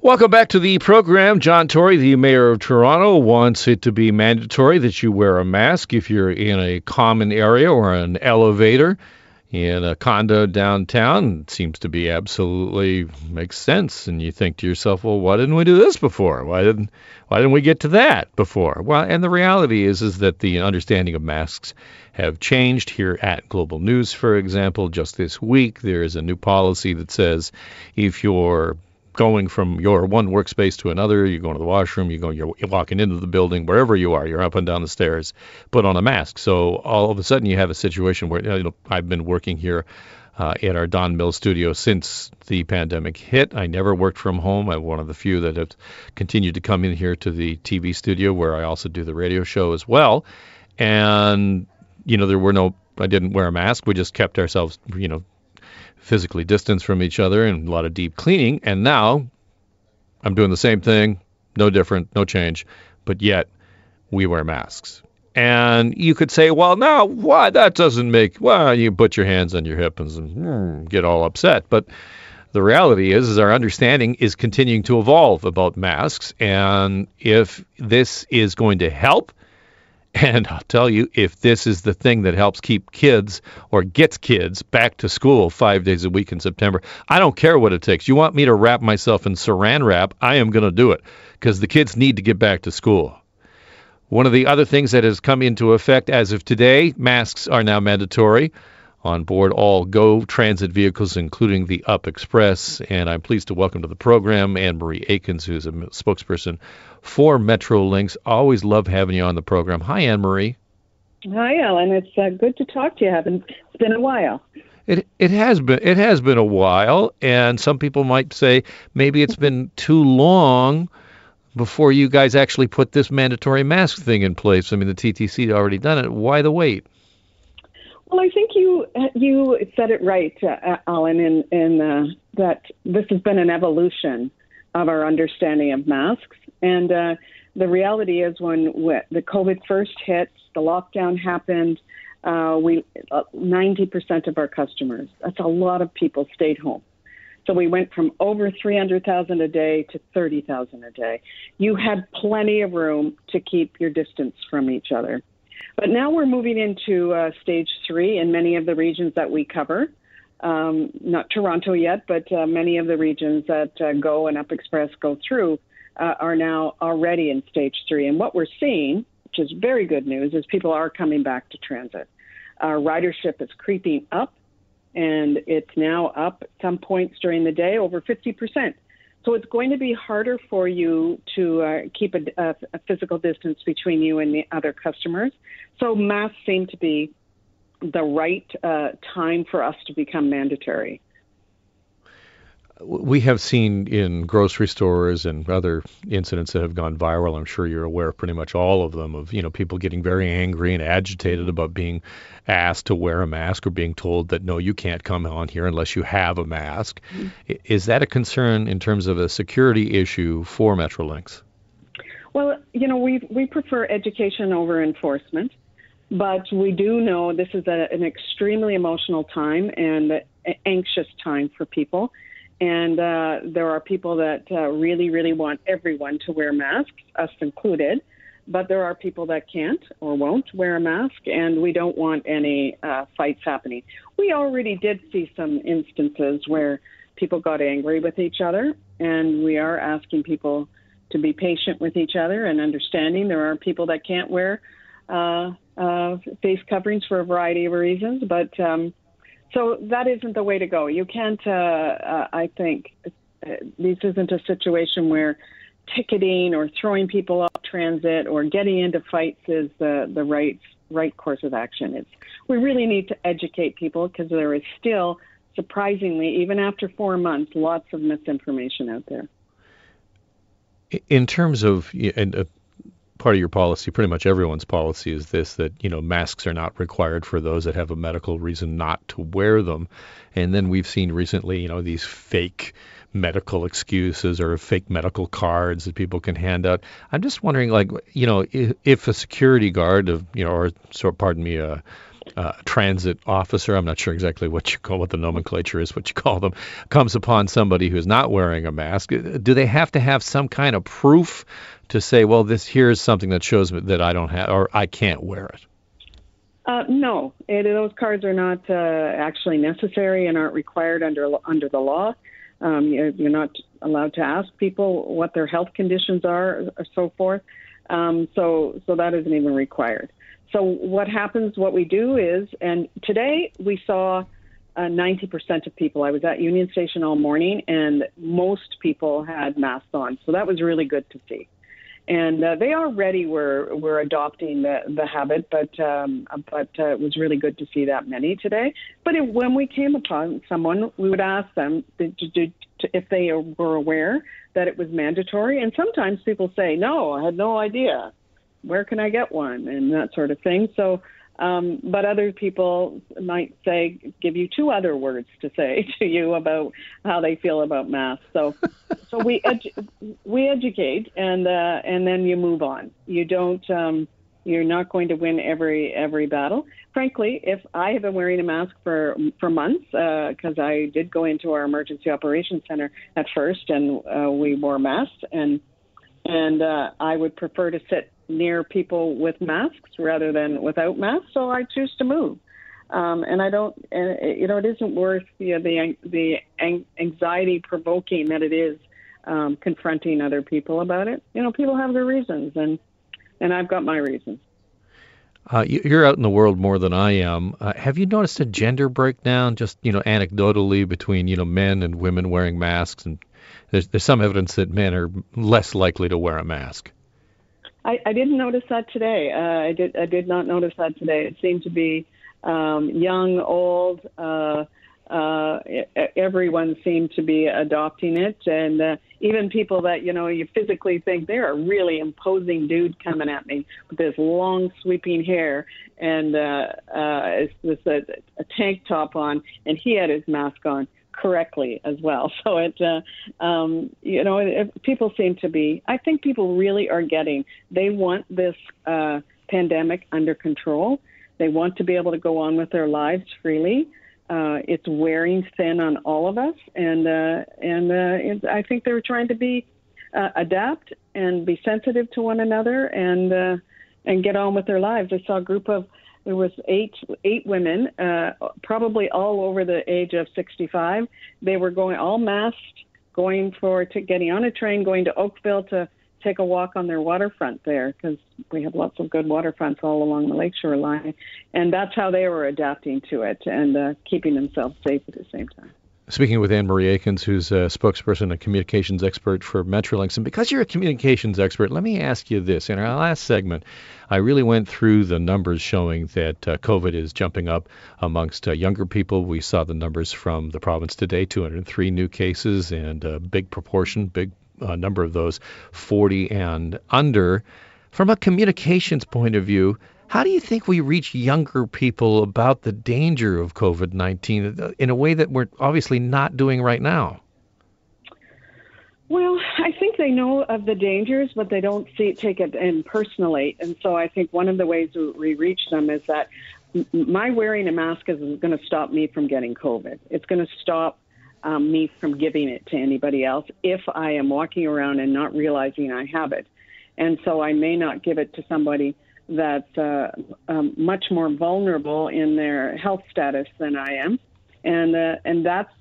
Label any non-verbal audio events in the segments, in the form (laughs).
Welcome back to the program. John Tory, the mayor of Toronto, wants it to be mandatory that you wear a mask if you're in a common area or an elevator in a condo downtown. It seems to be absolutely makes sense. And you think to yourself, well, why didn't we do this before? Why didn't why didn't we get to that before? Well, and the reality is is that the understanding of masks have changed here at Global News, for example. Just this week, there is a new policy that says if you're going from your one workspace to another. You're going to the washroom. You're going. You're walking into the building. Wherever you are, you're up and down the stairs. Put on a mask. So all of a sudden, you have a situation where you know, I've been working here. Uh, at our Don Mills studio since the pandemic hit. I never worked from home. I'm one of the few that have continued to come in here to the TV studio where I also do the radio show as well. And, you know, there were no, I didn't wear a mask. We just kept ourselves, you know, physically distanced from each other and a lot of deep cleaning. And now I'm doing the same thing, no different, no change, but yet we wear masks. And you could say, well, now why that doesn't make well, you put your hands on your hips and mm, get all upset. But the reality is, is our understanding is continuing to evolve about masks, and if this is going to help (laughs) and I'll tell you, if this is the thing that helps keep kids or gets kids back to school five days a week in September, I don't care what it takes. You want me to wrap myself in saran wrap, I am going to do it because the kids need to get back to school. One of the other things that has come into effect as of today, masks are now mandatory on board all GO transit vehicles, including the Up Express. And I'm pleased to welcome to the program Anne Marie Aikens, who's a spokesperson for Metrolinx. Always love having you on the program. Hi, Anne Marie. Hi, Alan. It's uh, good to talk to you. Haven't it's been a while. It it has been it has been a while, and some people might say maybe it's been too long before you guys actually put this mandatory mask thing in place. I mean, the TTC had already done it. Why the wait? Well, I think you you said it right, uh, Alan, in in uh, that this has been an evolution of our understanding of masks, and uh, the reality is when the COVID first hit, the lockdown happened. Uh, we uh, ninety percent of our customers, that's a lot of people, stayed home. So we went from over 300,000 a day to 30,000 a day. You had plenty of room to keep your distance from each other. But now we're moving into uh, stage three in many of the regions that we cover. Um, not Toronto yet, but uh, many of the regions that uh, Go and Up Express go through uh, are now already in stage three. And what we're seeing, which is very good news, is people are coming back to transit. Ridership is creeping up, and it's now up at some points during the day over 50 percent. So it's going to be harder for you to uh, keep a, a, a, physical distance between you and the other customers. So masks seem to be the right uh, time for us to become mandatory we have seen in grocery stores and other incidents that have gone viral. I'm sure you're aware of pretty much all of them of you know people getting very angry and agitated about being asked to wear a mask or being told that no, you can't come on here unless you have a mask. Mm-hmm. Is that a concern in terms of a security issue for Metrolinx? Well, you know, we we prefer education over enforcement, but we do know this is a, an extremely emotional time and anxious time for people and uh, there are people that uh, really, really want everyone to wear masks, us included. But there are people that can't or won't wear a mask, and we don't want any uh, fights happening. We already did see some instances where people got angry with each other, and we are asking people to be patient with each other and understanding. There are people that can't wear uh, uh, face coverings for a variety of reasons, but um, so that isn't the way to go. You can't, uh, uh, I think, uh, this isn't a situation where ticketing or throwing people off transit or getting into fights is the, the right right course of action. It's we really need to educate people because there is still surprisingly even after 4 months lots of misinformation out there. In terms of and uh, part of your policy, pretty much everyone's policy is this that, you know, masks are not required for those that have a medical reason not to wear them. And then we've seen recently, you know, these fake medical excuses or fake medical cards that people can hand out. I'm just wondering, like, you know, if, if a security guard of, you know, or so, pardon me, a, uh, transit officer, I'm not sure exactly what you call what the nomenclature is, what you call them, comes upon somebody who's not wearing a mask, do they have to have some kind of proof to say, well, this here's something that shows that I don't have or I can't wear it? Uh, no, it, those cards are not uh, actually necessary and aren't required under under the law. Um, you're, you're, not allowed to ask people what their health conditions are, or so forth. Um, so, so that isn't even required. So, what happens? What we do is, and today we saw uh, 90% of people. I was at Union Station all morning, and most people had masks on. So that was really good to see and uh, they already were were adopting the the habit, but um, but uh, it was really good to see that many today. But it, when we came upon someone, we would ask them to, to, to, if they were aware that it was mandatory, and sometimes people say, "No, I had no idea. Where can I get one?" and that sort of thing. So um, but other people might say, give you two other words to say (laughs) to you about how they feel about masks. So, so we (laughs) edu- we educate, and uh, and then you move on. You don't. Um, you're not going to win every every battle. Frankly, if I have been wearing a mask for for months, because uh, I did go into our emergency operations center at first, and uh, we wore masks, and and uh, I would prefer to sit near people with masks rather than without masks, so I choose to move. Um, and I don't, and you know, it isn't worth you know, the the anxiety provoking that it is um, confronting other people about it. You know, people have their reasons, and and I've got my reasons. Uh, you're out in the world more than I am. Uh, have you noticed a gender breakdown, just you know, anecdotally between you know men and women wearing masks? And there's there's some evidence that men are less likely to wear a mask. I, I didn't notice that today. Uh, I did. I did not notice that today. It seemed to be um, young, old. Uh, uh, everyone seemed to be adopting it, and uh, even people that you know you physically think they're a really imposing dude coming at me with this long sweeping hair and uh, uh, with a, a tank top on, and he had his mask on correctly as well. (laughs) So it, uh, um, you know, it, people seem to be. I think people really are getting. They want this uh, pandemic under control. They want to be able to go on with their lives freely. Uh, it's wearing thin on all of us, and uh, and uh, I think they're trying to be uh, adapt and be sensitive to one another and uh, and get on with their lives. I saw a group of there was eight eight women, uh, probably all over the age of 65. They were going all masked, going for to getting on a train, going to Oakville to take a walk on their waterfront there because we have lots of good waterfronts all along the lakeshore line, and that's how they were adapting to it and uh, keeping themselves safe at the same time. Speaking with Anne Marie Aikens, who's a spokesperson and communications expert for Metrolinx. And because you're a communications expert, let me ask you this. In our last segment, I really went through the numbers showing that uh, COVID is jumping up amongst uh, younger people. We saw the numbers from the province today 203 new cases, and a big proportion, big uh, number of those 40 and under. From a communications point of view, how do you think we reach younger people about the danger of COVID 19 in a way that we're obviously not doing right now? Well, I think they know of the dangers, but they don't see take it in personally. And so I think one of the ways we reach them is that my wearing a mask is going to stop me from getting COVID. It's going to stop um, me from giving it to anybody else if I am walking around and not realizing I have it. And so I may not give it to somebody that's uh, um, much more vulnerable in their health status than I am, and uh, and that's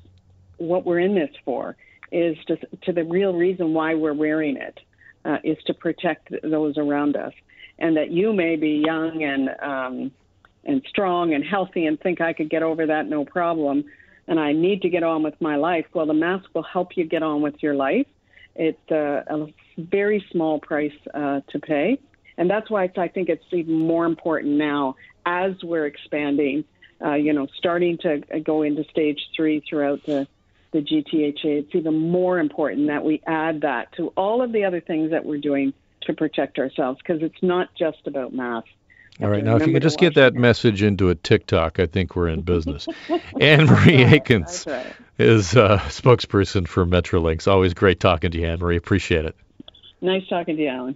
what we're in this for is to to the real reason why we're wearing it uh, is to protect those around us, and that you may be young and um, and strong and healthy and think I could get over that no problem, and I need to get on with my life. Well, the mask will help you get on with your life. It's uh, a very small price uh, to pay and that's why I think it's even more important now as we're expanding, uh, you know, starting to go into stage three throughout the, the GTHA. It's even more important that we add that to all of the other things that we're doing to protect ourselves because it's not just about masks. All right, now if you could just get that message into a TikTok, I think we're in business. (laughs) Anne Marie Aikens right. is uh, spokesperson for Metrolinx. Always great talking to you, Anne Marie. Appreciate it. Nice talking to you, Alan.